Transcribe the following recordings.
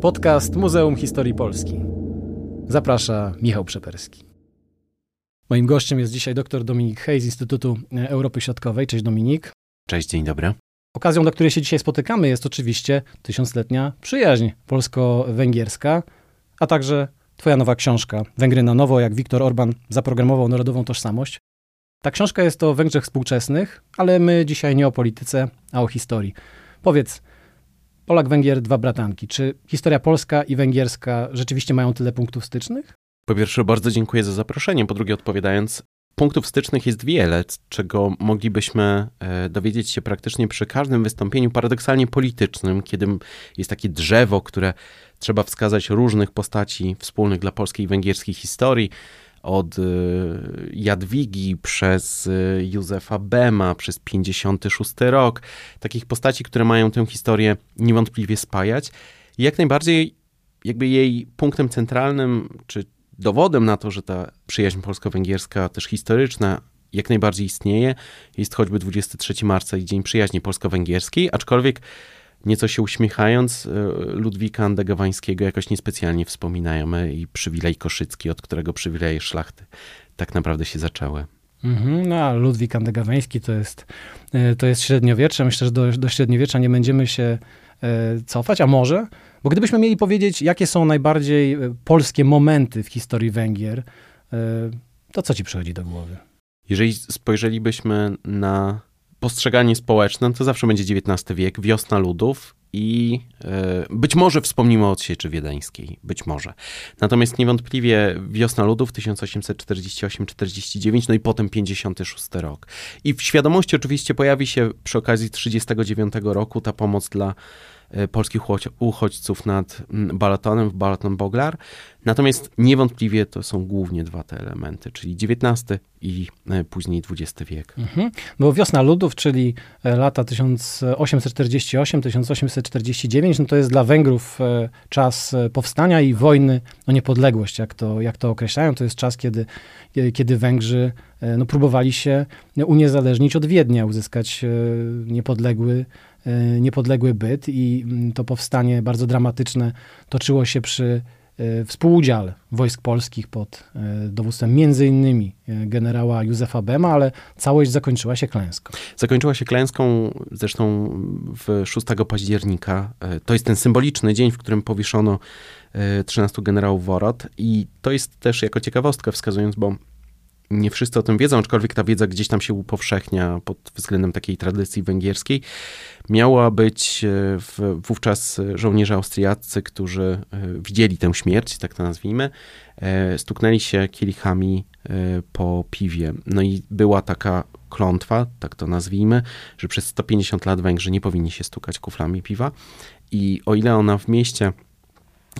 Podcast Muzeum Historii Polski. Zaprasza Michał Przeperski. Moim gościem jest dzisiaj dr Dominik Hej z Instytutu Europy Środkowej. Cześć Dominik. Cześć, dzień dobry. Okazją, dla której się dzisiaj spotykamy, jest oczywiście tysiącletnia przyjaźń polsko-węgierska, a także Twoja nowa książka Węgry na nowo, jak Viktor Orban zaprogramował narodową tożsamość. Ta książka jest o Węgrzech współczesnych, ale my dzisiaj nie o polityce, a o historii. Powiedz, Polak, Węgier, dwa bratanki. Czy historia polska i węgierska rzeczywiście mają tyle punktów stycznych? Po pierwsze, bardzo dziękuję za zaproszenie. Po drugie, odpowiadając, punktów stycznych jest wiele, czego moglibyśmy e, dowiedzieć się praktycznie przy każdym wystąpieniu paradoksalnie politycznym, kiedy jest takie drzewo, które trzeba wskazać różnych postaci wspólnych dla polskiej i węgierskiej historii od y, Jadwigi przez y, Józefa Bema, przez 56 rok. Takich postaci, które mają tę historię niewątpliwie spajać. Jak najbardziej jakby jej punktem centralnym, czy dowodem na to, że ta przyjaźń polsko-węgierska, też historyczna, jak najbardziej istnieje, jest choćby 23 marca i Dzień Przyjaźni Polsko-Węgierskiej, aczkolwiek Nieco się uśmiechając, e, Ludwika Andegawańskiego jakoś niespecjalnie wspominajemy i przywilej koszycki, od którego przywileje szlachty tak naprawdę się zaczęły. Mhm, no a Ludwik Andegawański to jest, e, to jest średniowiecze. Myślę, że do, do średniowiecza nie będziemy się e, cofać, a może? Bo gdybyśmy mieli powiedzieć, jakie są najbardziej polskie momenty w historii Węgier, to co ci przychodzi do głowy? Jeżeli spojrzelibyśmy na postrzeganie społeczne, to zawsze będzie XIX wiek, wiosna ludów i e, być może wspomnimy o odsieczy wiedeńskiej, być może. Natomiast niewątpliwie wiosna ludów 1848-49, no i potem 56 rok. I w świadomości oczywiście pojawi się przy okazji 39 roku ta pomoc dla polskich uchodźców nad mm, Balatonem w Balaton-Boglar. Natomiast niewątpliwie to są głównie dwa te elementy, czyli XIX i e, później XX wiek. Mhm. Bo wiosna ludów, czyli e, lata 1848-1849, no to jest dla Węgrów czas powstania i wojny o niepodległość, jak to, jak to określają. To jest czas, kiedy, kiedy Węgrzy no, próbowali się uniezależnić od Wiednia, uzyskać niepodległy E, niepodległy byt i mm, to powstanie bardzo dramatyczne toczyło się przy e, współudziale wojsk polskich pod e, dowództwem między innymi generała Józefa Bema, ale całość zakończyła się klęską. Zakończyła się klęską zresztą w 6 października. To jest ten symboliczny dzień, w którym powieszono 13 generałów Worot i to jest też jako ciekawostkę wskazując, bo nie wszyscy o tym wiedzą, aczkolwiek ta wiedza gdzieś tam się upowszechnia pod względem takiej tradycji węgierskiej. Miała być e, wówczas żołnierze austriaccy, którzy e, widzieli tę śmierć, tak to nazwijmy, e, stuknęli się kielichami po piwie. No i była taka klątwa, tak to nazwijmy, że przez 150 lat Węgrzy nie powinni się stukać kuflami piwa. I o ile ona w mieście,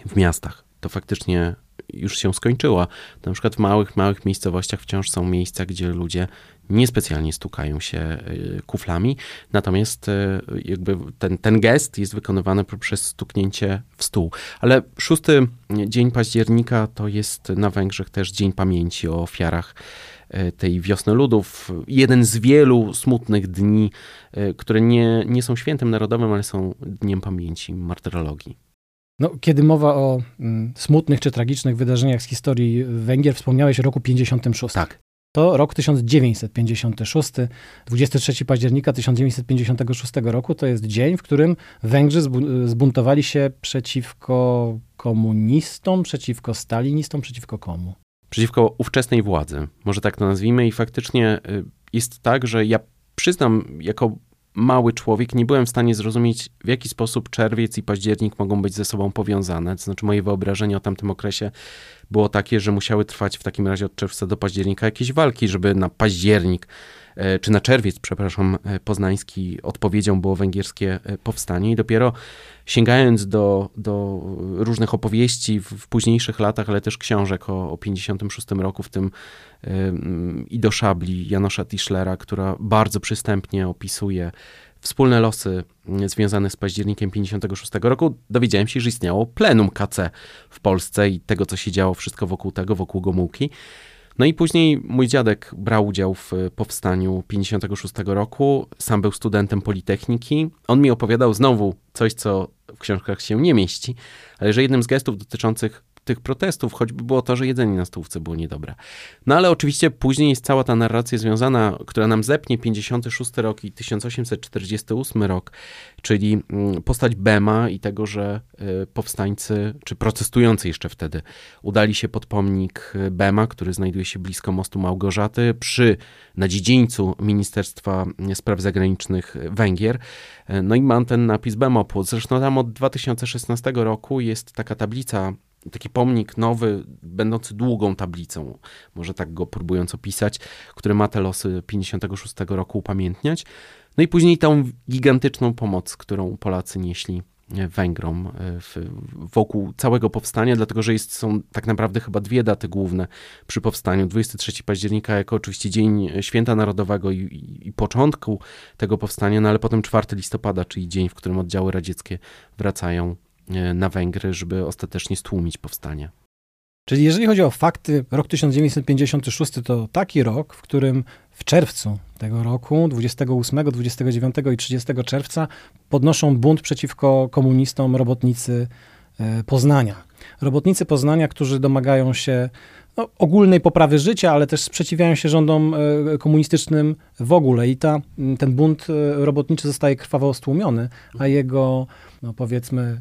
w miastach, to faktycznie już się skończyła. Na przykład w małych, małych miejscowościach wciąż są miejsca, gdzie ludzie niespecjalnie stukają się y, kuflami, natomiast y, jakby ten, ten gest jest wykonywany poprzez stuknięcie w stół. Ale szósty dzień października to jest na Węgrzech też Dzień Pamięci o ofiarach y, tej wiosny ludów. Jeden z wielu smutnych dni, które nie, nie są świętem narodowym, ale są dniem pamięci, martyrologii. No, kiedy mowa o mm, smutnych czy tragicznych wydarzeniach z historii Węgier, wspomniałeś o roku 56. Tak. To rok 1956, 23 października 1956 roku to jest dzień, w którym Węgrzy zbuntowali się przeciwko komunistom, przeciwko stalinistom, przeciwko komu? Przeciwko ówczesnej władzy, może tak to nazwijmy. I faktycznie y, jest tak, że ja przyznam, jako mały człowiek, nie byłem w stanie zrozumieć, w jaki sposób czerwiec i październik mogą być ze sobą powiązane. To znaczy, moje wyobrażenie o tamtym okresie było takie, że musiały trwać w takim razie od czerwca do października jakieś walki, żeby na październik czy na czerwiec, przepraszam, e, poznański odpowiedzią było węgierskie e, powstanie i dopiero sięgając do, do różnych opowieści w, w późniejszych latach, ale też książek o, o 56 roku, w tym i do szabli Janosza Tischlera, która bardzo przystępnie opisuje wspólne losy związane z październikiem 56 roku, dowiedziałem się, że istniało plenum KC w Polsce i tego, co się działo wszystko wokół tego, wokół Gomułki. No i później mój dziadek brał udział w powstaniu 56 roku. Sam był studentem Politechniki. On mi opowiadał znowu coś, co w książkach się nie mieści, ale że jednym z gestów dotyczących tych protestów, choćby było to, że jedzenie na stołówce było niedobre. No ale oczywiście później jest cała ta narracja związana, która nam zepnie 56 rok i 1848 rok, czyli mm, postać Bema i tego, że y, powstańcy, czy protestujący jeszcze wtedy, udali się pod pomnik Bema, który znajduje się blisko mostu Małgorzaty, przy, na dziedzińcu Ministerstwa Spraw Zagranicznych Węgier. No i mam ten napis Bemopłot. Zresztą tam od 2016 roku jest taka tablica taki pomnik nowy, będący długą tablicą, może tak go próbując opisać, który ma te losy 56 roku upamiętniać. No i później tą gigantyczną pomoc, którą Polacy nieśli Węgrom e, w, wokół całego powstania, dlatego że jest, są tak naprawdę chyba dwie daty główne przy powstaniu. 23 października jako oczywiście Dzień Święta Narodowego i, i, i początku tego powstania, no ale potem 4 listopada, czyli dzień, w którym oddziały radzieckie wracają E, na Węgry, żeby ostatecznie stłumić powstanie. Czyli jeżeli chodzi o fakty, rok 1956 to taki rok, w którym w czerwcu tego roku, 28, 29 i 30 czerwca, podnoszą bunt przeciwko komunistom robotnicy e, Poznania. Robotnicy Poznania, którzy domagają się no, ogólnej poprawy życia, ale też sprzeciwiają się rządom e, komunistycznym w ogóle. I ta, ten bunt robotniczy zostaje krwawo stłumiony, a jego, no, powiedzmy, E,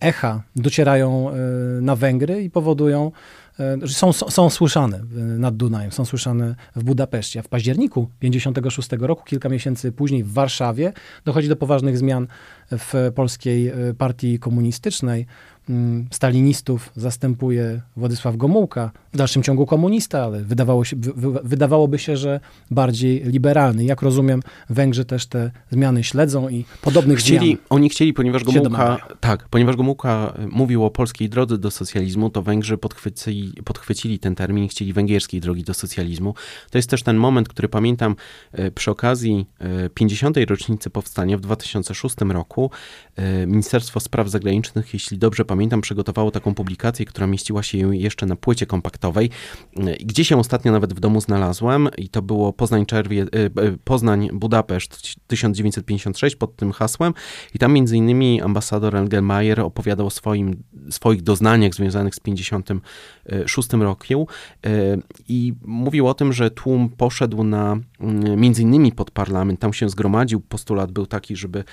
echa docierają e, na Węgry i powodują, e, że są, są słyszane nad Dunajem, są słyszane w Budapeszcie. A w październiku 56 roku, kilka miesięcy później w Warszawie, dochodzi do poważnych zmian w polskiej partii komunistycznej. Mm, stalinistów zastępuje Władysław Gomułka, w dalszym ciągu komunista, ale wydawało się, wydawałoby się, że bardziej liberalny. Jak rozumiem, Węgrzy też te zmiany śledzą i podobnych chcieli, zmian. Oni chcieli, ponieważ Gomułka, tak, ponieważ Gomułka e, mówił o polskiej drodze do socjalizmu, to Węgrzy podchwycili, podchwycili ten termin chcieli węgierskiej drogi do socjalizmu. To jest też ten moment, który pamiętam e, przy okazji 50. E, rocznicy powstania w 2006 roku. Ministerstwo Spraw Zagranicznych, jeśli dobrze pamiętam, pamiętam, przygotowało taką publikację, która mieściła się jeszcze na płycie kompaktowej, gdzie się ostatnio nawet w domu znalazłem i to było Poznań, Czerwie, e, e, Poznań Budapeszt 1956 pod tym hasłem. I tam między innymi ambasador Engelmayer opowiadał o swoim, swoich doznaniach związanych z 56 rokiem. E, i mówił o tym, że tłum poszedł na mm, między innymi pod parlament, tam się zgromadził, postulat był taki, żeby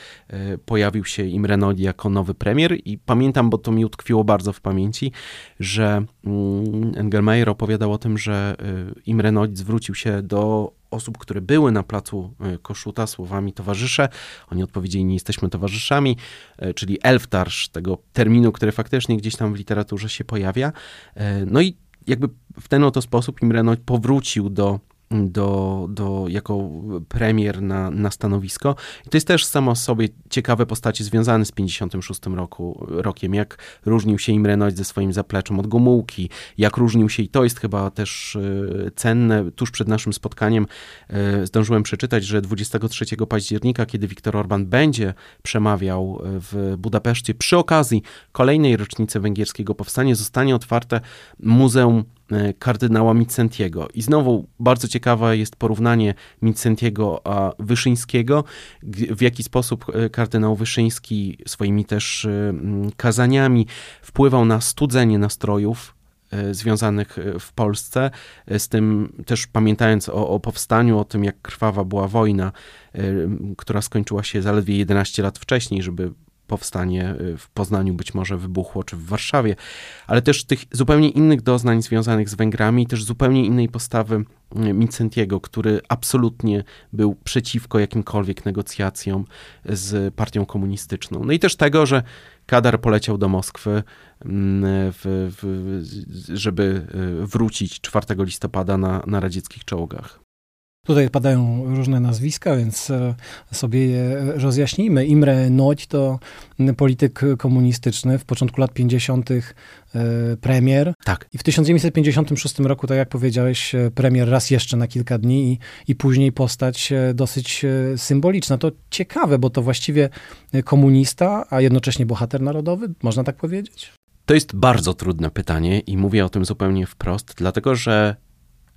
pojawił się Imre Nagy jako nowy premier. I pamiętam, bo to mi utkwiło bardzo w pamięci, że mm, Engelmeyer opowiadał o tym, że y, Imre Nagy zwrócił się do osób, które były na placu y, Koszuta słowami towarzysze. Oni odpowiedzieli, nie jesteśmy towarzyszami, y, czyli elftarz, tego terminu, który faktycznie gdzieś tam w literaturze się pojawia. No i jakby w ten oto sposób Imre Nagy powrócił do do, do, jako premier na, na stanowisko. I to jest też samo sobie ciekawe postacie związane z 56 roku, rokiem, jak różnił się Imre Nagy ze swoim zapleczem od Gomułki, jak różnił się, i to jest chyba też e, cenne, tuż przed naszym spotkaniem e, zdążyłem przeczytać, że 23 października, kiedy Viktor Orban będzie przemawiał w Budapeszcie, przy okazji kolejnej rocznicy węgierskiego powstania zostanie otwarte Muzeum E, kardynała Micentiego. I znowu bardzo ciekawe jest porównanie Micentiego a Wyszyńskiego, w jaki sposób e, kardynał Wyszyński swoimi też e, kazaniami wpływał na studzenie nastrojów związanych w Polsce, z tym też pamiętając o, o, powstaniu, o tym jak krwawa była wojna, która skończyła się zaledwie 11 lat wcześniej, żeby powstanie y, w Poznaniu być może wybuchło, czy w Warszawie, ale też tych zupełnie innych doznań związanych z Węgrami, też zupełnie innej postawy y, Mincentiego, który absolutnie był przeciwko jakimkolwiek negocjacjom z partią komunistyczną. No i też tego, że Kadar poleciał do Moskwy, mm, w, w, żeby y, wrócić 4 listopada na, na radzieckich czołgach. Tutaj padają różne nazwiska, więc e, sobie je rozjaśnijmy. Imre Nagy to polityk komunistyczny, w początku lat 50. E, premier. Tak. I w 1956 roku, tak jak powiedziałeś, e, premier raz jeszcze na kilka dni i, i później postać dosyć symboliczna. To ciekawe, bo to właściwie komunista, a jednocześnie bohater narodowy, można tak powiedzieć? To jest bardzo trudne pytanie i mówię o tym zupełnie wprost, dlatego że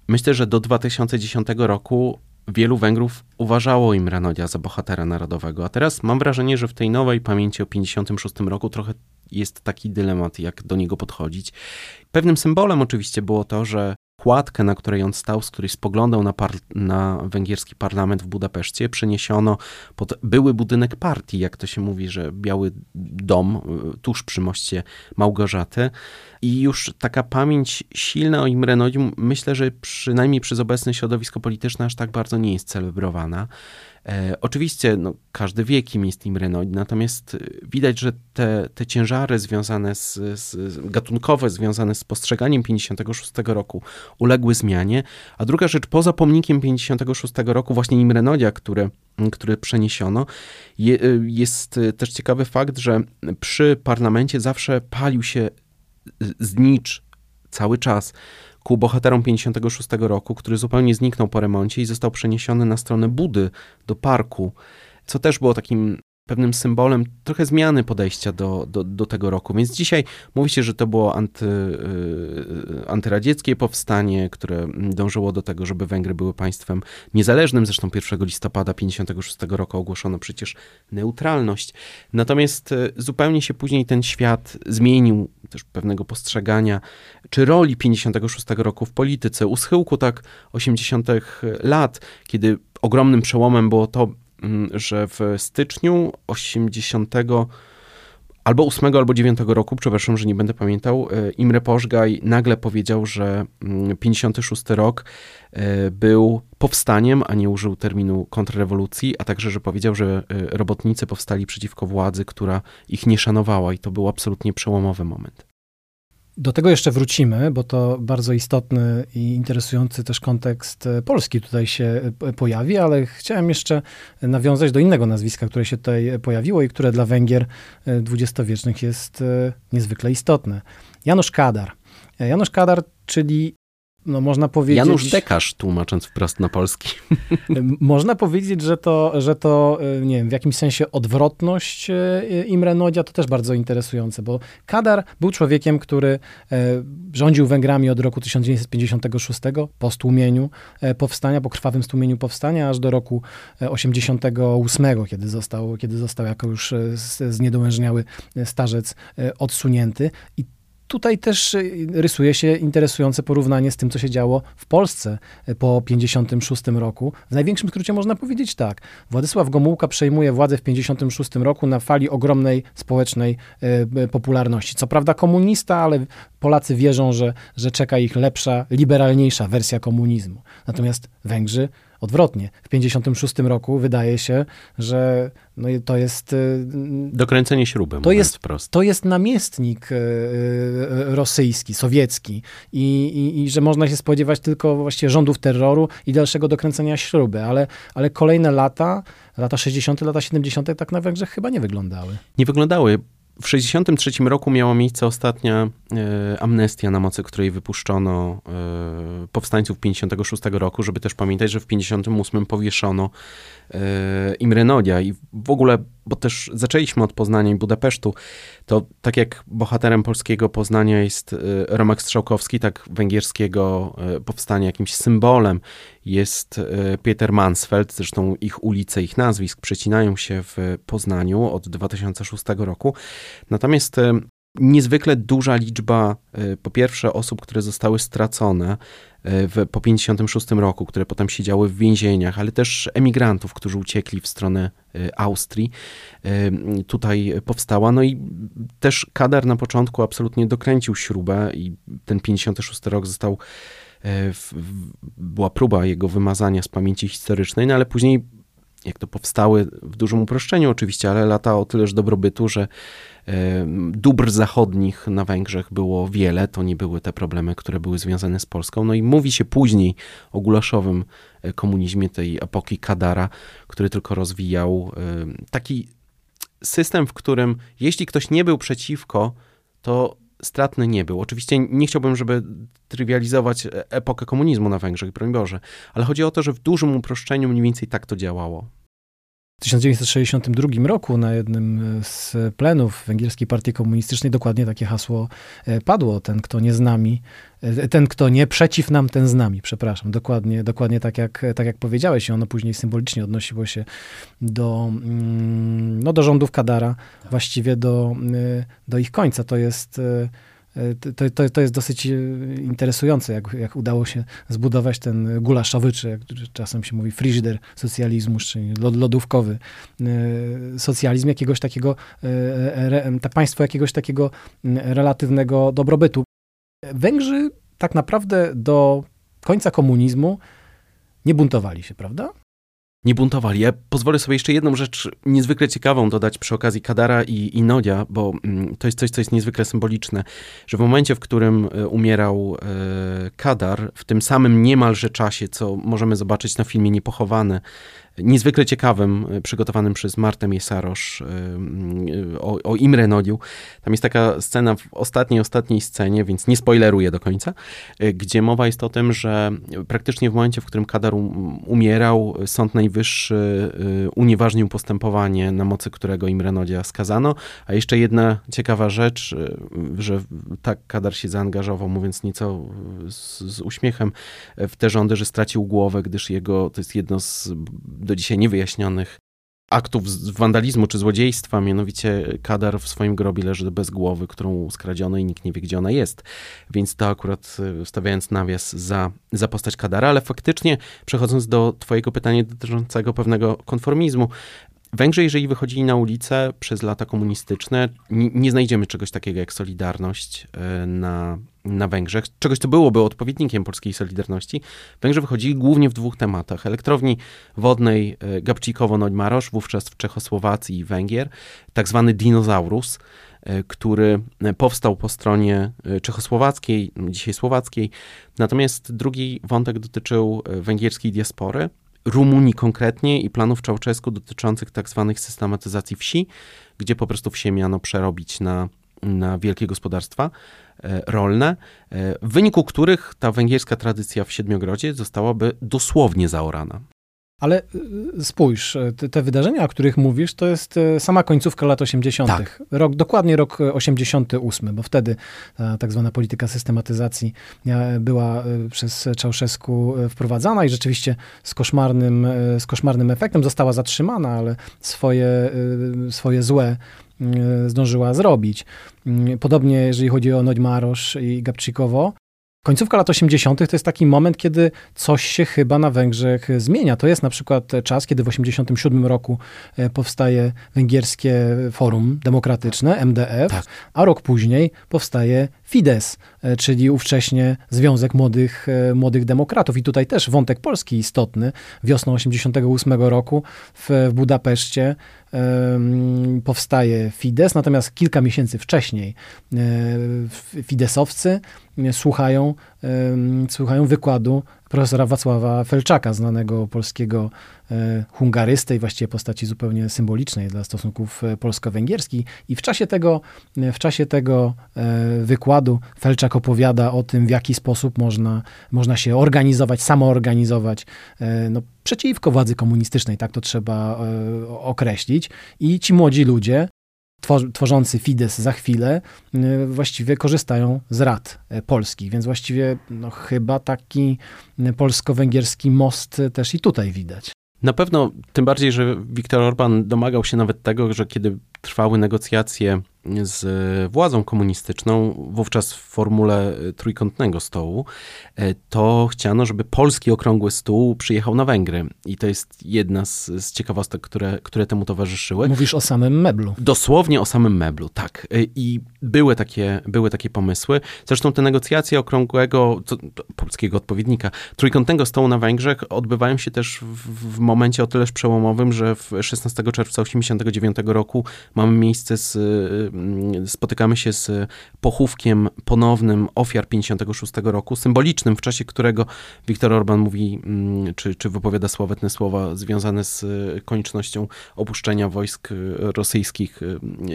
myślę, że do 2010 roku wielu Węgrów uważało Imre Nodia za bohatera narodowego, a teraz mam wrażenie, że w tej nowej pamięci o 56 roku trochę jest taki dylemat, jak do niego podchodzić. Pewnym symbolem oczywiście było to, że kładkę, na której on stał, z której spoglądał na, na węgierski parlament w Budapeszcie, przeniesiono pod były budynek partii, jak to się mówi, że biały dom y, tuż przy moście Małgorzaty. I już taka pamięć silna o Imre Nodium, myślę, że przynajmniej przez obecne środowisko polityczne aż tak bardzo nie jest celebrowana. E, oczywiście no, każdy wie, kim jest Imre Nodi, natomiast e, widać, że te, te ciężary związane z, z, gatunkowe, związane z postrzeganiem 56 roku uległy zmianie, a druga rzecz, poza pomnikiem 56 roku właśnie Imre Nodia, który, który przeniesiono, je, e, jest też ciekawy fakt, że przy parlamencie zawsze palił się znicz cały czas ku bohaterom 56 roku, który zupełnie zniknął po remoncie i został przeniesiony na stronę Budy, do parku, co też było takim pewnym symbolem trochę zmiany podejścia do, do, do tego roku. Więc dzisiaj mówi się, że to było anty, yy, antyradzieckie powstanie, które dążyło do tego, żeby Węgry były państwem niezależnym. Zresztą 1 listopada 56 roku ogłoszono przecież neutralność. Natomiast y, zupełnie się później ten świat zmienił, też pewnego postrzegania, czy roli 56 roku w polityce. U schyłku tak 80 lat, kiedy ogromnym przełomem było to, że w styczniu 80 albo 8 albo 9 roku, przepraszam, że nie będę pamiętał, e, Imre Pożgaj nagle powiedział, że 56 mm, rok e, był powstaniem, a nie użył terminu kontrrewolucji, a także, że powiedział, że e, robotnicy powstali przeciwko władzy, która ich nie szanowała i to był absolutnie przełomowy moment. Do tego jeszcze wrócimy, bo to bardzo istotny i interesujący też kontekst e, Polski tutaj się e, pojawi, ale chciałem jeszcze nawiązać do innego nazwiska, które się tutaj pojawiło i które dla Węgier e, dwudziestowiecznych jest niezwykle istotne. Janusz Kadar. Janusz Kadar, czyli no można powiedzieć... Janusz Dekarz, tłumacząc wprost na polski. można powiedzieć, że to, że to, e, nie wiem, w jakimś sensie odwrotność e, Imre Nodia, to też bardzo interesujące, bo Kadar był człowiekiem, który e, rządził Węgrami od roku 1956, po stłumieniu powstania, po krwawym stłumieniu powstania, aż do roku 88, kiedy został, kiedy został jako już zniedołężniały starzec odsunięty. I Tutaj też y, rysuje się interesujące porównanie z tym, co się działo w Polsce y, po 56 roku. W największym skrócie można powiedzieć tak. Władysław Gomułka przejmuje władzę w 56 roku na fali ogromnej społecznej y, popularności. Co prawda komunista, ale Polacy wierzą, że, że czeka ich lepsza, liberalniejsza wersja komunizmu. Natomiast Węgrzy odwrotnie. W 56 roku wydaje się, że no to jest... Y, Dokręcenie śruby, to jest, wprost. To jest namiestnik y, y, rosyjski, sowiecki I, i, i, że można się spodziewać tylko właściwie rządów terroru i dalszego dokręcenia śruby, ale, ale kolejne lata, lata 60., lata 70. tak na Węgrzech chyba nie wyglądały. Nie wyglądały. W 1963 roku miała miejsce ostatnia e, amnestia, na mocy której wypuszczono e, powstańców 56 roku, żeby też pamiętać, że w 58 powieszono e, Imre Nodia i w ogóle, bo też zaczęliśmy od Poznania i Budapesztu, to tak jak bohaterem polskiego Poznania jest e, Romek Strzałkowski, tak węgierskiego e, powstania jakimś symbolem jest e, Peter Mansfeld, zresztą ich ulice, ich nazwisk przecinają się w Poznaniu od 2006 roku. Natomiast niezwykle duża liczba, po pierwsze, osób, które zostały stracone, w, po 56 roku, które potem siedziały w więzieniach, ale też emigrantów, którzy uciekli w stronę e, Austrii, tutaj powstała. No i też Kadar na początku absolutnie dokręcił śrubę i ten 56 rok został e, była próba jego wymazania z pamięci historycznej, no ale później jak to powstały w dużym uproszczeniu oczywiście, ale lata o tyleż dobrobytu, że dóbr zachodnich na Węgrzech było wiele, to nie były te problemy, które były związane z Polską. No i mówi się później o gulaszowym e, komunizmie tej epoki Kadara, który tylko rozwijał taki system, w którym jeśli ktoś nie był przeciwko, to stratny nie był. Oczywiście nie chciałbym, żeby trywializować e, epokę komunizmu na Węgrzech, broń Boże, ale chodzi o to, że w dużym uproszczeniu mniej więcej tak to działało. W 1962 roku na jednym z plenów Węgierskiej Partii Komunistycznej dokładnie takie hasło e, padło. Ten, kto nie z nami, e, ten, kto nie przeciw nam, ten z nami. Przepraszam. Dokładnie, dokładnie tak, jak, tak jak powiedziałeś. I ono później symbolicznie odnosiło się do, mm, no, do rządów Kadara, właściwie do, e, do ich końca. To jest to, to, to jest dosyć e, interesujące, jak, jak udało się zbudować ten gulaszowy, czy jak czasem się mówi frigider socjalizmu, czyli lodówkowy e, socjalizm, jakiegoś takiego, e, państwo jakiegoś takiego relatywnego dobrobytu. Węgrzy tak naprawdę do końca komunizmu nie buntowali się, prawda? Nie buntowali. Ja pozwolę sobie jeszcze jedną rzecz niezwykle ciekawą dodać przy okazji Kadara i, i Nodia, bo mm, to jest coś, co jest niezwykle symboliczne, że w momencie, w którym e, umierał e, Kadar, w tym samym niemalże czasie, co możemy zobaczyć na filmie Niepochowany, niezwykle ciekawym, e, przygotowanym przez Martę Miesarosz e, o, o Imre Nodiu. Tam jest taka scena w ostatniej, ostatniej scenie, więc nie spoileruję do końca, e, gdzie mowa jest o tym, że praktycznie w momencie, w którym Kadar um, umierał, Sąd Najwyższy unieważnił postępowanie, na mocy którego Imre Nodia skazano. A jeszcze jedna ciekawa rzecz, że tak Kadar się zaangażował, mówiąc nieco z, z uśmiechem, w te rządy, że stracił głowę, gdyż jego, to jest jedno z do dzisiaj niewyjaśnionych aktów wandalizmu czy złodziejstwa, mianowicie Kadar w swoim grobie leży bez głowy, którą skradziono i nikt nie wie, gdzie ona jest. Więc to akurat e, stawiając nawias za, za postać Kadara, ale faktycznie przechodząc do twojego pytania dotyczącego pewnego konformizmu, Węgrzy, jeżeli wychodzili na ulicę przez lata komunistyczne, nie, nie znajdziemy czegoś takiego jak Solidarność e, na, na Węgrzech, czegoś, co byłoby odpowiednikiem polskiej Solidarności. Węgrzy wychodzili głównie w dwóch tematach. Elektrowni wodnej e, Gabčíkovo-Noďmaroš, wówczas w Czechosłowacji i Węgier, tak zwany dinozaurus, e, który powstał po stronie czechosłowackiej, dzisiaj słowackiej. Natomiast drugi wątek dotyczył węgierskiej diaspory, Rumunii konkretnie i planów Czałczesku dotyczących tak zwanych systematyzacji wsi, gdzie po prostu wsie miano przerobić na, na wielkie gospodarstwa e, rolne, e, w wyniku których ta węgierska tradycja w Siedmiogrodzie zostałaby dosłownie zaorana. Ale y, spójrz, te, te, wydarzenia, o których mówisz, to jest sama końcówka lat 80. Tak. Rok, dokładnie rok 88, bo wtedy ta tak zwana polityka systematyzacji była przez Czałszewsku wprowadzana i rzeczywiście z koszmarnym, z koszmarnym efektem została zatrzymana, ale swoje, swoje złe zdążyła zrobić. Podobnie jeżeli chodzi o Noćmarosz i Gabczykowo, Końcówka lat 80. to jest taki moment, kiedy coś się chyba na Węgrzech zmienia. To jest na przykład czas, kiedy w 87 roku e, powstaje Węgierskie Forum Demokratyczne, MDF, tak. a rok później powstaje Fidesz, e, czyli ówcześnie Związek Młodych, e, Młodych Demokratów. I tutaj też wątek polski istotny. Wiosną 88 roku w, w Budapeszcie powstaje Fidesz, natomiast kilka miesięcy wcześniej um, Fideszowcy słuchają, um, słuchają wykładu profesora Wacława Felczaka, znanego polskiego e, hungarysty i właściwie postaci zupełnie symbolicznej dla stosunków e, polsko-węgierskich. I w czasie tego, e, w czasie tego wykładu Felczak opowiada o tym, w jaki sposób można, można się organizować, samoorganizować no, przeciwko władzy komunistycznej, tak to trzeba określić. I ci młodzi ludzie tworzący Fidesz za chwilę y, właściwie korzystają z rad y, polskich, więc właściwie no, chyba taki y, polsko-węgierski most też i tutaj widać. Na pewno, tym bardziej, że Viktor Orban domagał się nawet tego, że kiedy trwały negocjacje z władzą komunistyczną, wówczas w formule trójkątnego stołu, e, to chciano, żeby polski okrągły stół przyjechał na Węgry. I to jest jedna z, z ciekawostek, które, które temu towarzyszyły. Mówisz o samym meblu. Dosłownie o samym meblu, tak. E, I były takie, były takie pomysły. Zresztą te negocjacje okrągłego, to, polskiego odpowiednika, trójkątnego stołu na Węgrzech odbywają się też w, w momencie o tyleż przełomowym, że w 16 czerwca 1989 roku mamy miejsce z Mm, spotykamy się z pochówkiem ponownym ofiar 56 roku, symbolicznym, w czasie którego Viktor Orban mówi, mm, czy, czy wypowiada sławetne słowa związane z koniecznością opuszczenia wojsk rosyjskich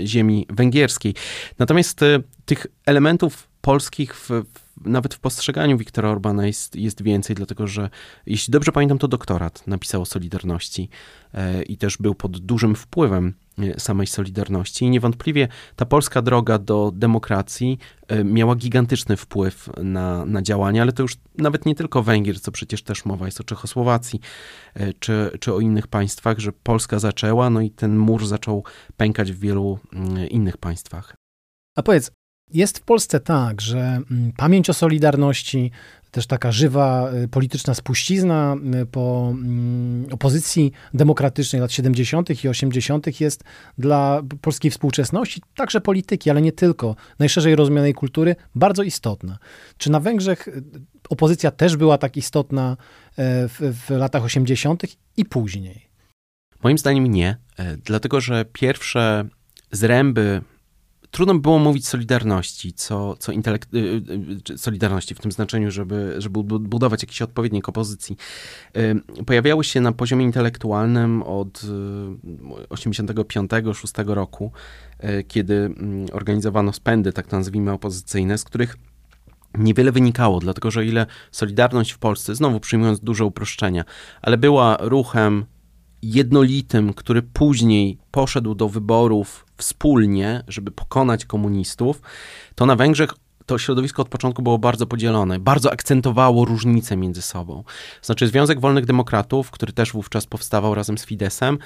ziemi węgierskiej. Natomiast tych elementów polskich w, nawet w postrzeganiu Wiktora Orbana jest, jest więcej, dlatego że, jeśli dobrze pamiętam, to doktorat napisał o Solidarności e, i też był pod dużym wpływem e, samej Solidarności. I niewątpliwie ta polska droga do demokracji e, miała gigantyczny wpływ na, na działania, ale to już nawet nie tylko Węgier, co przecież też mowa jest o Czechosłowacji czy, czy o innych państwach, że Polska zaczęła, no i ten mur zaczął pękać w wielu mm, innych państwach. A powiedz, jest w Polsce tak, że mm, pamięć o Solidarności, też taka żywa y, polityczna spuścizna y, po mm, opozycji demokratycznej lat 70. i 80. jest dla polskiej współczesności, także polityki, ale nie tylko, najszerzej rozumianej kultury, bardzo istotna. Czy na Węgrzech y, opozycja też była tak istotna w, w latach 80. i później? Moim zdaniem nie, dlatego że pierwsze zręby trudno było mówić solidarności, co, co intelekt, y, y, solidarności w tym znaczeniu, żeby, żeby budować jakiś odpowiednik opozycji. Y, pojawiały się na poziomie intelektualnym od 85-6 roku, kiedy mm, organizowano spędy, tak nazwijmy, opozycyjne, z których niewiele wynikało, dlatego że ile Solidarność w Polsce, znowu przyjmując duże uproszczenia, ale była ruchem jednolitym, który później poszedł do wyborów wspólnie, żeby pokonać komunistów, to na Węgrzech to środowisko od początku było bardzo podzielone, bardzo akcentowało różnice między sobą. Znaczy Związek Wolnych Demokratów, który też wówczas powstawał razem z Fidesem,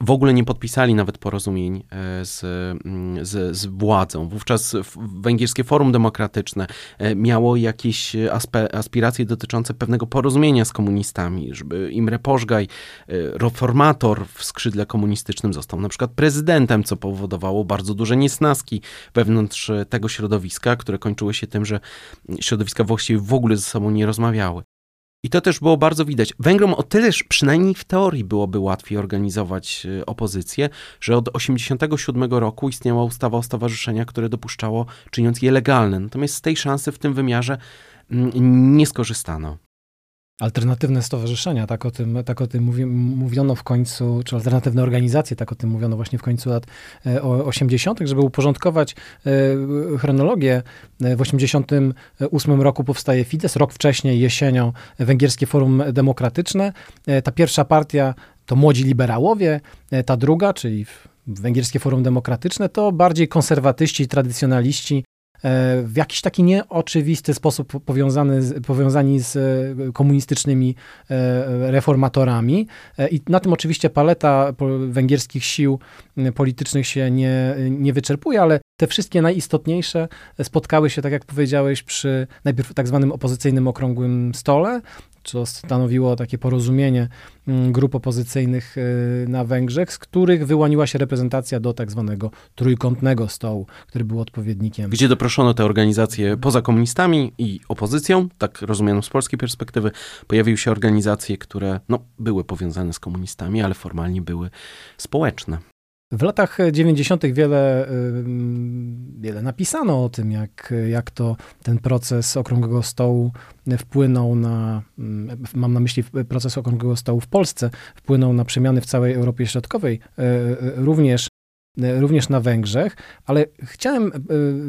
w ogóle nie podpisali nawet porozumień e, z, mm, z, z władzą. Wówczas Węgierskie Forum Demokratyczne e, miało jakieś aspiracje dotyczące pewnego porozumienia z komunistami, żeby Imre Pożgaj, e, reformator w skrzydle komunistycznym, został na przykład prezydentem, co powodowało bardzo duże niesnaski wewnątrz tego środowiska, które kończyły się tym, że środowiska właściwie w ogóle ze sobą nie rozmawiały. I to też było bardzo widać. Węgrom o tyle, przynajmniej w teorii, byłoby łatwiej organizować y, opozycję, że od 1987 roku istniała ustawa o stowarzyszeniach, które dopuszczało, czyniąc je legalne. Natomiast z tej szansy w tym wymiarze mm, nie skorzystano alternatywne stowarzyszenia, tak o tym, tak o tym mówi, mówiono w końcu, czy alternatywne organizacje, tak o tym mówiono właśnie w końcu lat 80., e, żeby uporządkować e, chronologię. E, w 88 roku powstaje Fidesz, rok wcześniej, jesienią, Węgierskie Forum Demokratyczne. Ta pierwsza partia to młodzi liberałowie, ta druga, czyli Węgierskie Forum Demokratyczne, to bardziej konserwatyści, tradycjonaliści, w jakiś taki nieoczywisty sposób powiązany, powiązani z e, komunistycznymi e, reformatorami. I na tym oczywiście paleta węgierskich sił politycznych się nie, nie wyczerpuje, ale te wszystkie najistotniejsze spotkały się, tak jak powiedziałeś, przy najpierw tak zwanym opozycyjnym okrągłym stole, co stanowiło takie porozumienie mm, grup opozycyjnych y, na Węgrzech, z których wyłoniła się reprezentacja do tak zwanego trójkątnego stołu, który był odpowiednikiem. Gdzie doproszono te organizacje poza komunistami i opozycją, tak rozumiano z polskiej perspektywy, pojawiły się organizacje, które no, były powiązane z komunistami, ale formalnie były społeczne. W latach 90. wiele, wiele napisano o tym, jak, jak to ten proces okrągłego stołu wpłynął na, mam na myśli proces okrągłego stołu w Polsce, wpłynął na przemiany w całej Europie Środkowej, e, również również na Węgrzech, ale chciałem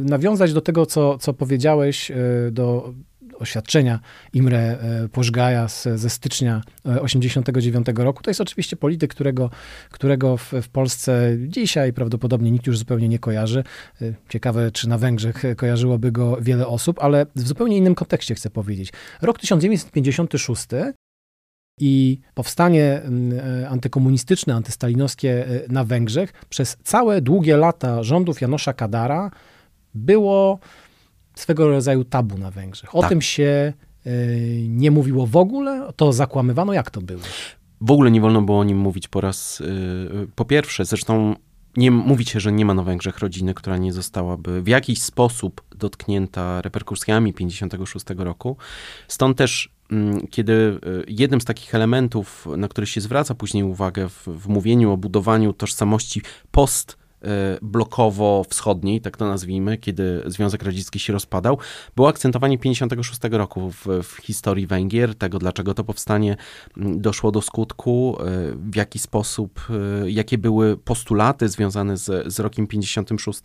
nawiązać do tego, co, co powiedziałeś, do oświadczenia Imre e, Pożgaja z, ze stycznia 89 e, roku. To jest oczywiście polityk, którego, którego w, w Polsce dzisiaj prawdopodobnie nikt już zupełnie nie kojarzy. E, ciekawe, czy na Węgrzech kojarzyłoby go wiele osób, ale w zupełnie innym kontekście chcę powiedzieć. Rok 1956 i powstanie antykomunistyczne, antystalinowskie na Węgrzech przez całe długie lata rządów Janosza Kadara było swego rodzaju tabu na Węgrzech. O tak. tym się y, nie mówiło w ogóle, to zakłamywano. Jak to było? W ogóle nie wolno było o nim mówić po raz y, po pierwsze. Zresztą nie, mówi się, że nie ma na Węgrzech rodziny, która nie zostałaby w jakiś sposób dotknięta reperkusjami 56 roku. Stąd też, mm, kiedy y, jednym z takich elementów, na który się zwraca później uwagę w, w mówieniu o budowaniu tożsamości post blokowo-wschodniej, tak to nazwijmy, kiedy Związek Radziecki się rozpadał, było akcentowanie 56 roku w, w historii Węgier, tego dlaczego to powstanie mm, doszło do skutku, w jaki sposób, jakie były postulaty związane z, z rokiem 56,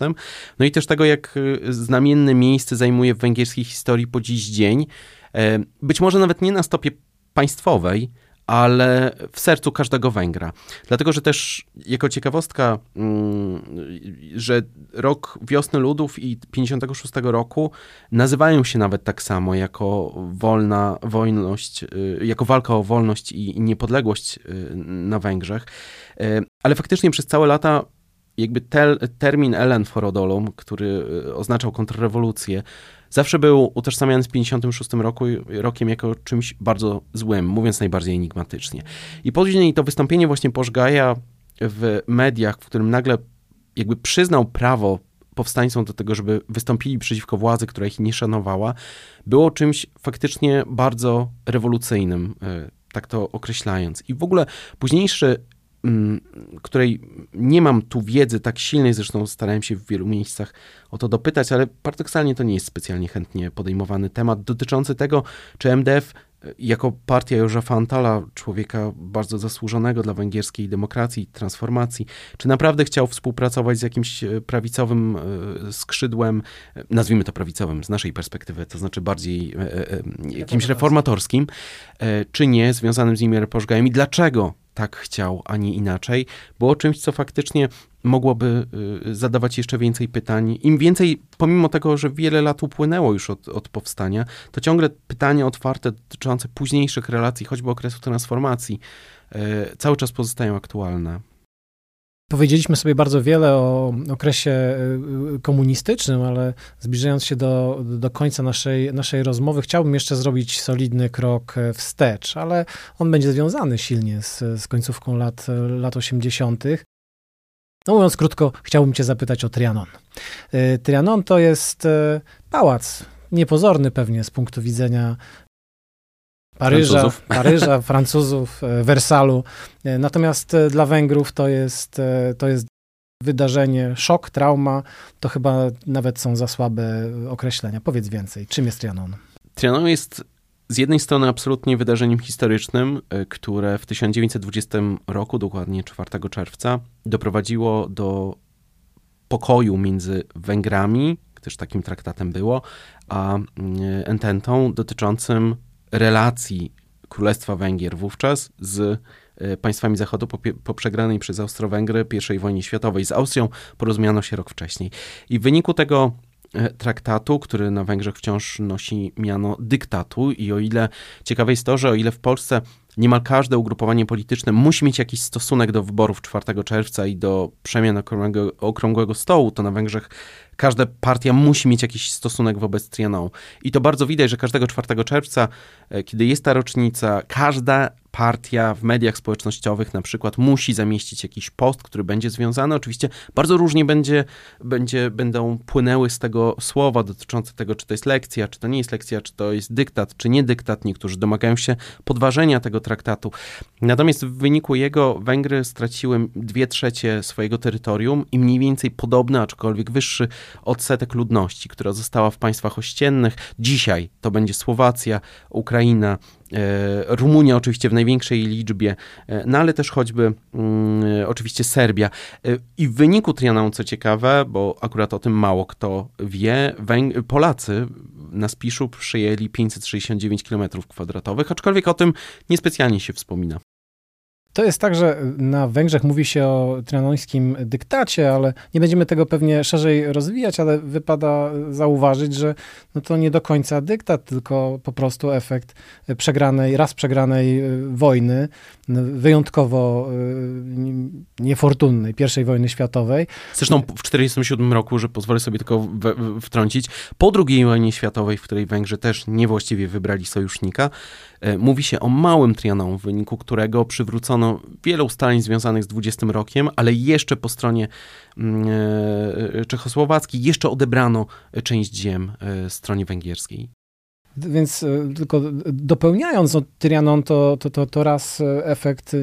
no i też tego, jak znamienne miejsce zajmuje w węgierskiej historii po dziś dzień, być może nawet nie na stopie państwowej, ale w sercu każdego Węgra. Dlatego, że też jako ciekawostka, mm, że rok Wiosny Ludów i 56 roku nazywają się nawet tak samo, jako wolna wolność, y, jako walka o wolność i niepodległość y, na Węgrzech. Y, ale faktycznie przez całe lata jakby tel, termin Ellen Forodolum, który oznaczał kontrrewolucję, zawsze był utożsamiany z 56 roku, rokiem jako czymś bardzo złym, mówiąc najbardziej enigmatycznie. I później to wystąpienie właśnie Pożgaja w mediach, w którym nagle jakby przyznał prawo powstańcom do tego, żeby wystąpili przeciwko władzy, która ich nie szanowała, było czymś faktycznie bardzo rewolucyjnym, e, tak to określając. I w ogóle późniejszy której nie mam tu wiedzy tak silnej, zresztą starałem się w wielu miejscach o to dopytać, ale paradoksalnie to nie jest specjalnie chętnie podejmowany temat dotyczący tego, czy MDF jako partia Józefa Antala, człowieka bardzo zasłużonego dla węgierskiej demokracji i transformacji, czy naprawdę chciał współpracować z jakimś e, prawicowym e, skrzydłem, nazwijmy to prawicowym z naszej perspektywy, to znaczy bardziej jakimś reformatorskim, czy nie, związanym z nimi Pożgajem i dlaczego tak chciał, a nie inaczej, było czymś, co faktycznie mogłoby y, zadawać jeszcze więcej pytań. Im więcej, pomimo tego, że wiele lat upłynęło już od, od powstania, to ciągle pytania otwarte dotyczące późniejszych relacji, choćby okresu transformacji, y, cały czas pozostają aktualne. Powiedzieliśmy sobie bardzo wiele o okresie y, komunistycznym, ale zbliżając się do, do końca naszej, naszej rozmowy, chciałbym jeszcze zrobić solidny krok e, wstecz, ale on będzie związany silnie z, z końcówką lat, lat 80. No mówiąc krótko, chciałbym cię zapytać o Trianon. E, Trianon to jest e, pałac, niepozorny pewnie z punktu widzenia Paryża, Francuzów, Paryża, Francuzów e, Wersalu. Natomiast dla Węgrów to jest, to jest wydarzenie, szok, trauma, to chyba nawet są za słabe określenia. Powiedz więcej, czym jest Trianon? Trianon jest z jednej strony absolutnie wydarzeniem historycznym, które w 1920 roku, dokładnie 4 czerwca, doprowadziło do pokoju między Węgrami, też takim traktatem było, a Ententą dotyczącym relacji Królestwa Węgier wówczas z e, państwami Zachodu po, po przegranej przez Austro-Węgry I wojnie światowej. Z Austrią porozumiano się rok wcześniej. I w wyniku tego e, traktatu, który na Węgrzech wciąż nosi miano dyktatu i o ile ciekawe jest to, że o ile w Polsce niemal każde ugrupowanie polityczne musi mieć jakiś stosunek do wyborów 4 czerwca i do przemian okrągłego, okrągłego stołu, to na Węgrzech każda partia musi mieć jakiś stosunek wobec Trianon. I to bardzo widać, że każdego 4 czerwca, e, kiedy jest ta rocznica, każda partia w mediach społecznościowych na przykład musi zamieścić jakiś post, który będzie związany. Oczywiście bardzo różnie będzie, będzie, będą płynęły z tego słowa dotyczące tego, czy to jest lekcja, czy to nie jest lekcja, czy to jest dyktat, czy nie dyktat. Niektórzy domagają się podważenia tego traktatu. Natomiast w wyniku jego Węgry straciły dwie trzecie swojego terytorium i mniej więcej podobny, aczkolwiek wyższy odsetek ludności, która została w państwach ościennych. Dzisiaj to będzie Słowacja, Ukraina, Rumunia oczywiście w największej liczbie, e, no ale też choćby mm, oczywiście Serbia. E, I w wyniku Trianon, co ciekawe, bo akurat o tym mało kto wie, Węg Polacy na Spiszu przyjęli 569 km kwadratowych, aczkolwiek o tym niespecjalnie się wspomina. To jest tak, że na Węgrzech mówi się o trianońskim dyktacie, ale nie będziemy tego pewnie szerzej rozwijać, ale wypada zauważyć, że no to nie do końca dyktat, tylko po prostu efekt przegranej, raz przegranej y, wojny, wyjątkowo y, niefortunnej pierwszej wojny światowej. Zresztą w 1947 roku, że pozwolę sobie tylko wtrącić, po II wojnie światowej, w której Węgrzy też niewłaściwie wybrali sojusznika, E, mówi się o małym Trianon, w wyniku którego przywrócono wiele ustaleń związanych z 20 rokiem, ale jeszcze po stronie mm, e, czechosłowackiej jeszcze odebrano część ziem e, stronie węgierskiej. Więc e, tylko dopełniając no, Trianon, to, to, to, to raz efekt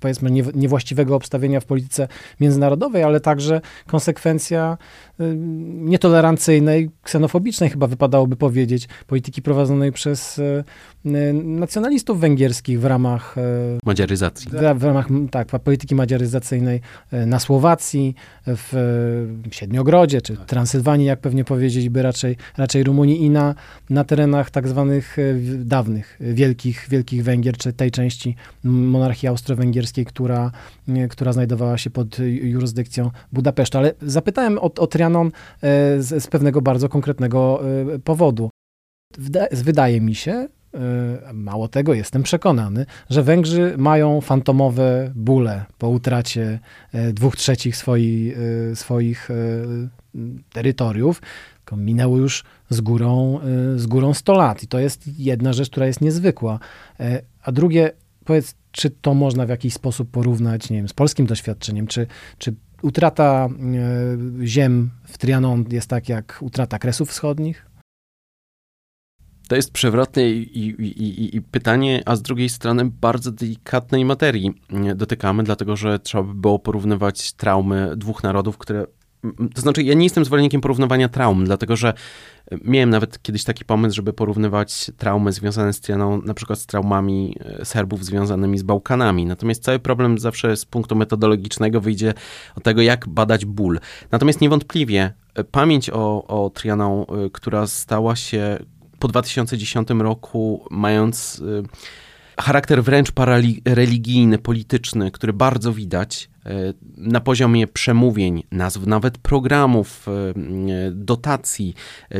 powiedzmy niewłaściwego obstawienia w polityce międzynarodowej, ale także konsekwencja nietolerancyjnej, ksenofobicznej chyba wypadałoby powiedzieć, polityki prowadzonej przez nacjonalistów węgierskich w ramach madziaryzacji. W, ramach tak, polityki madziaryzacyjnej na Słowacji, w Siedmiogrodzie, czy Transylwanii, jak pewnie powiedzieć by raczej, raczej Rumunii i na, na terenach tak zwanych e, dawnych, wielkich, wielkich Węgier, czy tej części monarchii austro-węgierskiej, która, e, która znajdowała się pod jurysdykcją Budapesztu. Ale zapytałem o, o Trianon e, z, z pewnego bardzo konkretnego powodu. Wydaje mi się, mało tego, jestem przekonany, że Węgrzy mają fantomowe bóle po utracie dwóch trzecich swoi, swoich terytoriów. Minęło już z górą, z górą 100 lat i to jest jedna rzecz, która jest niezwykła. A drugie, powiedz, czy to można w jakiś sposób porównać, nie wiem, z polskim doświadczeniem, czy, czy utrata ziem w Trianon jest tak jak utrata Kresów Wschodnich? To jest przewrotne i, i, i, i, pytanie, a z drugiej strony bardzo delikatnej materii dotykamy, dlatego że trzeba by było porównywać traumy dwóch narodów, które. To znaczy, ja nie jestem zwolennikiem porównywania traum, dlatego że miałem nawet kiedyś taki pomysł, żeby porównywać traumy związane z Trianą, na przykład z traumami e, Serbów związanymi z Bałkanami. Natomiast cały problem zawsze z punktu metodologicznego wyjdzie od tego, jak badać ból. Natomiast niewątpliwie e, pamięć o, o Trianą, e, która stała się po 2010 roku, mając charakter wręcz parareligijny, polityczny, który bardzo widać na poziomie przemówień, nazw, nawet programów, y, dotacji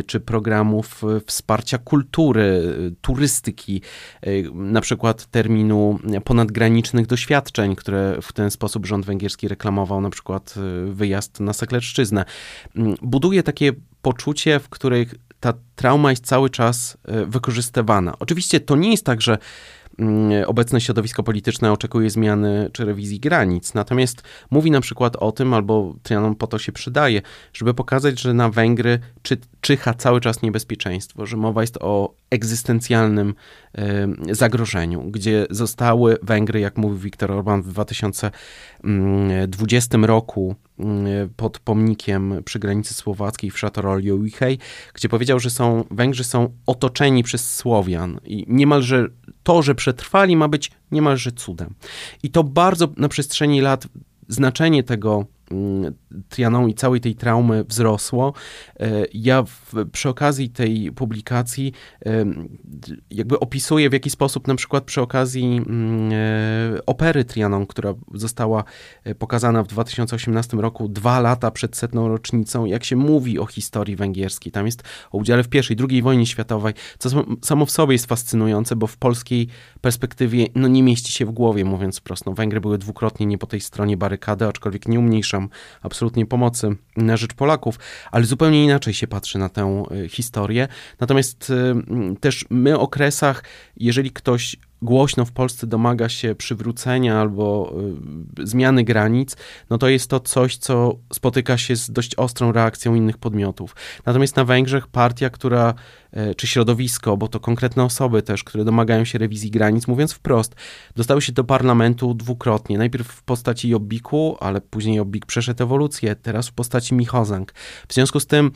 czy programów wsparcia kultury, turystyki, na przykład terminu ponadgranicznych doświadczeń, które w ten sposób rząd węgierski reklamował, na przykład wyjazd na Seklerszczyznę. Buduje takie poczucie, w których ta trauma jest cały czas e, wykorzystywana. Oczywiście to nie jest tak, że obecne środowisko polityczne oczekuje zmiany czy rewizji granic. Natomiast mówi na przykład o tym, albo Trianon po to się przydaje, żeby pokazać, że na Węgry czy, czyha cały czas niebezpieczeństwo, że mowa jest o egzystencjalnym zagrożeniu, gdzie zostały Węgry, jak mówił Viktor Orban w 2020 mm, roku pod pomnikiem przy granicy słowackiej w Szatoroliu Wichej, gdzie powiedział, że są, Węgrzy są otoczeni przez Słowian i niemalże to, że przetrwali ma być niemalże cudem. I to bardzo na przestrzeni lat znaczenie tego Mm, Trianą i całej tej traumy wzrosło. E, ja w, przy okazji tej publikacji jakby opisuję w jaki sposób na przykład przy okazji mm, e, opery Trianon, która została e, pokazana w 2018 roku, dwa lata przed setną rocznicą, jak się mówi o historii węgierskiej. Tam jest o udziale w pierwszej, drugiej wojnie światowej, co samo w sobie jest fascynujące, bo w polskiej perspektywie no, nie mieści się w głowie, mówiąc wprost. No, Węgry były dwukrotnie nie po tej stronie barykady, aczkolwiek nie umniejsza absolutnie pomocy na rzecz Polaków, ale zupełnie inaczej się patrzy na tę y, historię. Natomiast y, też my o kresach, jeżeli ktoś głośno w Polsce domaga się przywrócenia albo y, zmiany granic, no to jest to coś, co spotyka się z dość ostrą reakcją innych podmiotów. Natomiast na Węgrzech partia, która, y, czy środowisko, bo to konkretne osoby też, które domagają się rewizji granic, mówiąc wprost, dostały się do parlamentu dwukrotnie. Najpierw w postaci Jobbiku, ale później Jobbik przeszedł ewolucję, teraz w postaci Michozang. W związku z tym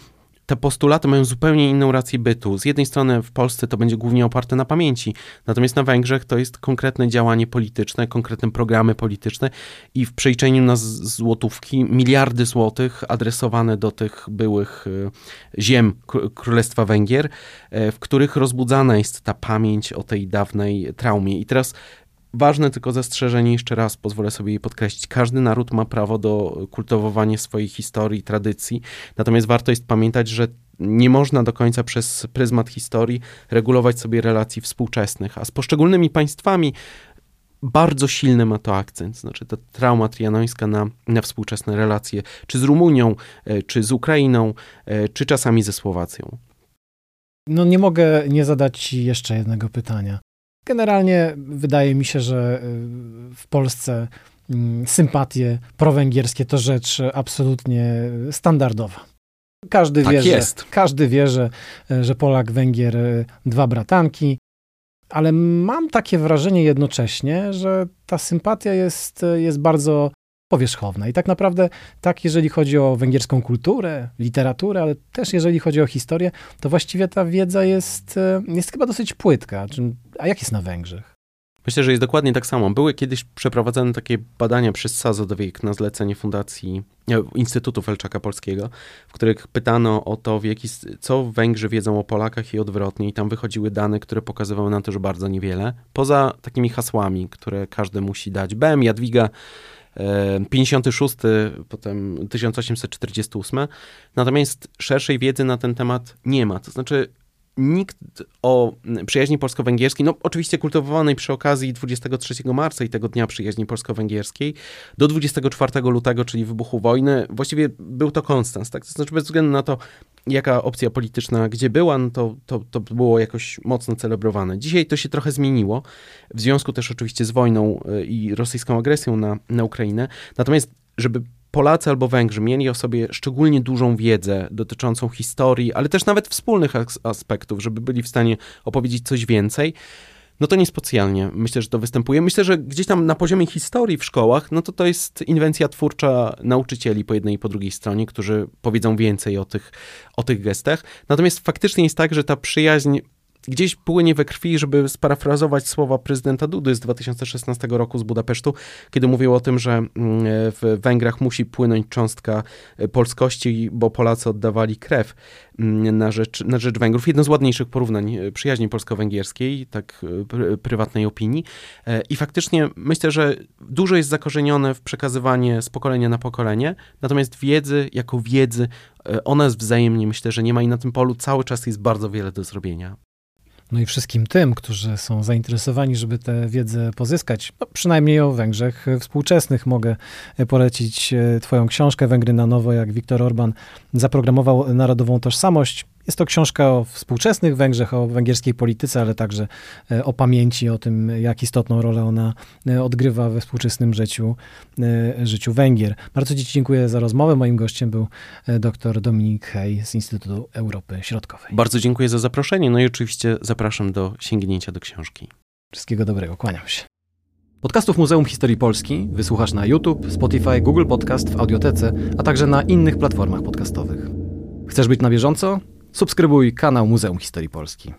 te postulaty mają zupełnie inną rację bytu. Z jednej strony w Polsce to będzie głównie oparte na pamięci, natomiast na Węgrzech to jest konkretne działanie polityczne, konkretne programy polityczne i w przejrzeniu na złotówki miliardy złotych adresowane do tych byłych e, ziem Królestwa Węgier, e, w których rozbudzana jest ta pamięć o tej dawnej traumie. I teraz Ważne tylko zastrzeżenie, jeszcze raz pozwolę sobie je podkreślić. Każdy naród ma prawo do kultywowania swojej historii, tradycji, natomiast warto jest pamiętać, że nie można do końca przez pryzmat historii regulować sobie relacji współczesnych, a z poszczególnymi państwami bardzo silny ma to akcent, znaczy ta trauma trianońska na, na współczesne relacje, czy z Rumunią, e, czy z Ukrainą, e, czy czasami ze Słowacją. No nie mogę nie zadać ci jeszcze jednego pytania. Generalnie wydaje mi się, że y, w Polsce mm, sympatie prowęgierskie to rzecz absolutnie standardowa. Każdy Tak wie, jest. Że, każdy wie, że, że Polak, Węgier, dwa bratanki, ale mam takie wrażenie jednocześnie, że ta sympatia jest, jest bardzo powierzchowna. I tak naprawdę, tak jeżeli chodzi o węgierską kulturę, literaturę, ale też jeżeli chodzi o historię, to właściwie ta wiedza jest, jest chyba dosyć płytka. A jak jest na Węgrzech? Myślę, że jest dokładnie tak samo. Były kiedyś przeprowadzane takie badania przez Sazodowik na zlecenie Fundacji e, Instytutu Felczaka Polskiego, w których pytano o to, w jaki, co Węgrzy wiedzą o Polakach i odwrotnie. I tam wychodziły dane, które pokazywały na to, że bardzo niewiele. Poza takimi hasłami, które każdy musi dać. BM, Jadwiga, 56, potem 1848. Natomiast szerszej wiedzy na ten temat nie ma. To znaczy, nikt o przyjaźni polsko-węgierskiej, no oczywiście kultywowanej przy okazji 23 marca i tego dnia przyjaźni polsko-węgierskiej, do 24 lutego, czyli wybuchu wojny, właściwie był to konstans, tak? To znaczy bez względu na to, jaka opcja polityczna gdzie była, no to, to, to było jakoś mocno celebrowane. Dzisiaj to się trochę zmieniło, w związku też oczywiście z wojną y, i rosyjską agresją na, na Ukrainę, natomiast żeby Polacy albo Węgrzy mieli o sobie szczególnie dużą wiedzę dotyczącą historii, ale też nawet wspólnych aspektów, żeby byli w stanie opowiedzieć coś więcej, no to niespecjalnie myślę, że to występuje. Myślę, że gdzieś tam na poziomie historii w szkołach, no to to jest inwencja twórcza nauczycieli po jednej i po drugiej stronie, którzy powiedzą więcej o tych, o tych gestach. Natomiast faktycznie jest tak, że ta przyjaźń gdzieś płynie we krwi, żeby sparafrazować słowa prezydenta Dudy z 2016 roku z Budapesztu, kiedy mówił o tym, że mm, w Węgrach musi płynąć cząstka e, polskości, bo Polacy oddawali krew mm, na rzecz, na rzecz Węgrów. Jedno z ładniejszych porównań e, przyjaźni polsko-węgierskiej, tak e, prywatnej opinii. I faktycznie myślę, że dużo jest zakorzenione w przekazywanie z pokolenia na pokolenie, natomiast wiedzy jako wiedzy ona jest wzajemnie, myślę, że nie ma i na tym polu cały czas jest bardzo wiele do zrobienia. No i wszystkim tym, którzy są zainteresowani, żeby tę wiedzę pozyskać, no przynajmniej o Węgrzech współczesnych, mogę polecić e, Twoją książkę Węgry na nowo, jak Viktor Orban zaprogramował narodową tożsamość. Jest to książka o współczesnych Węgrzech, o węgierskiej polityce, ale także e, o pamięci, o tym, jak istotną rolę ona e, odgrywa we współczesnym życiu, e, życiu Węgier. Bardzo Ci dziękuję za rozmowę. Moim gościem był dr Dominik Hej z Instytutu Europy Środkowej. Bardzo dziękuję za zaproszenie, no i oczywiście zapraszam do sięgnięcia do książki. Wszystkiego dobrego, kłaniam się. Podcastów Muzeum Historii Polski wysłuchasz na YouTube, Spotify, Google Podcast, w Audiotece, a także na innych platformach podcastowych. Chcesz być na bieżąco? Subskrybuj kanał Muzeum Historii Polski.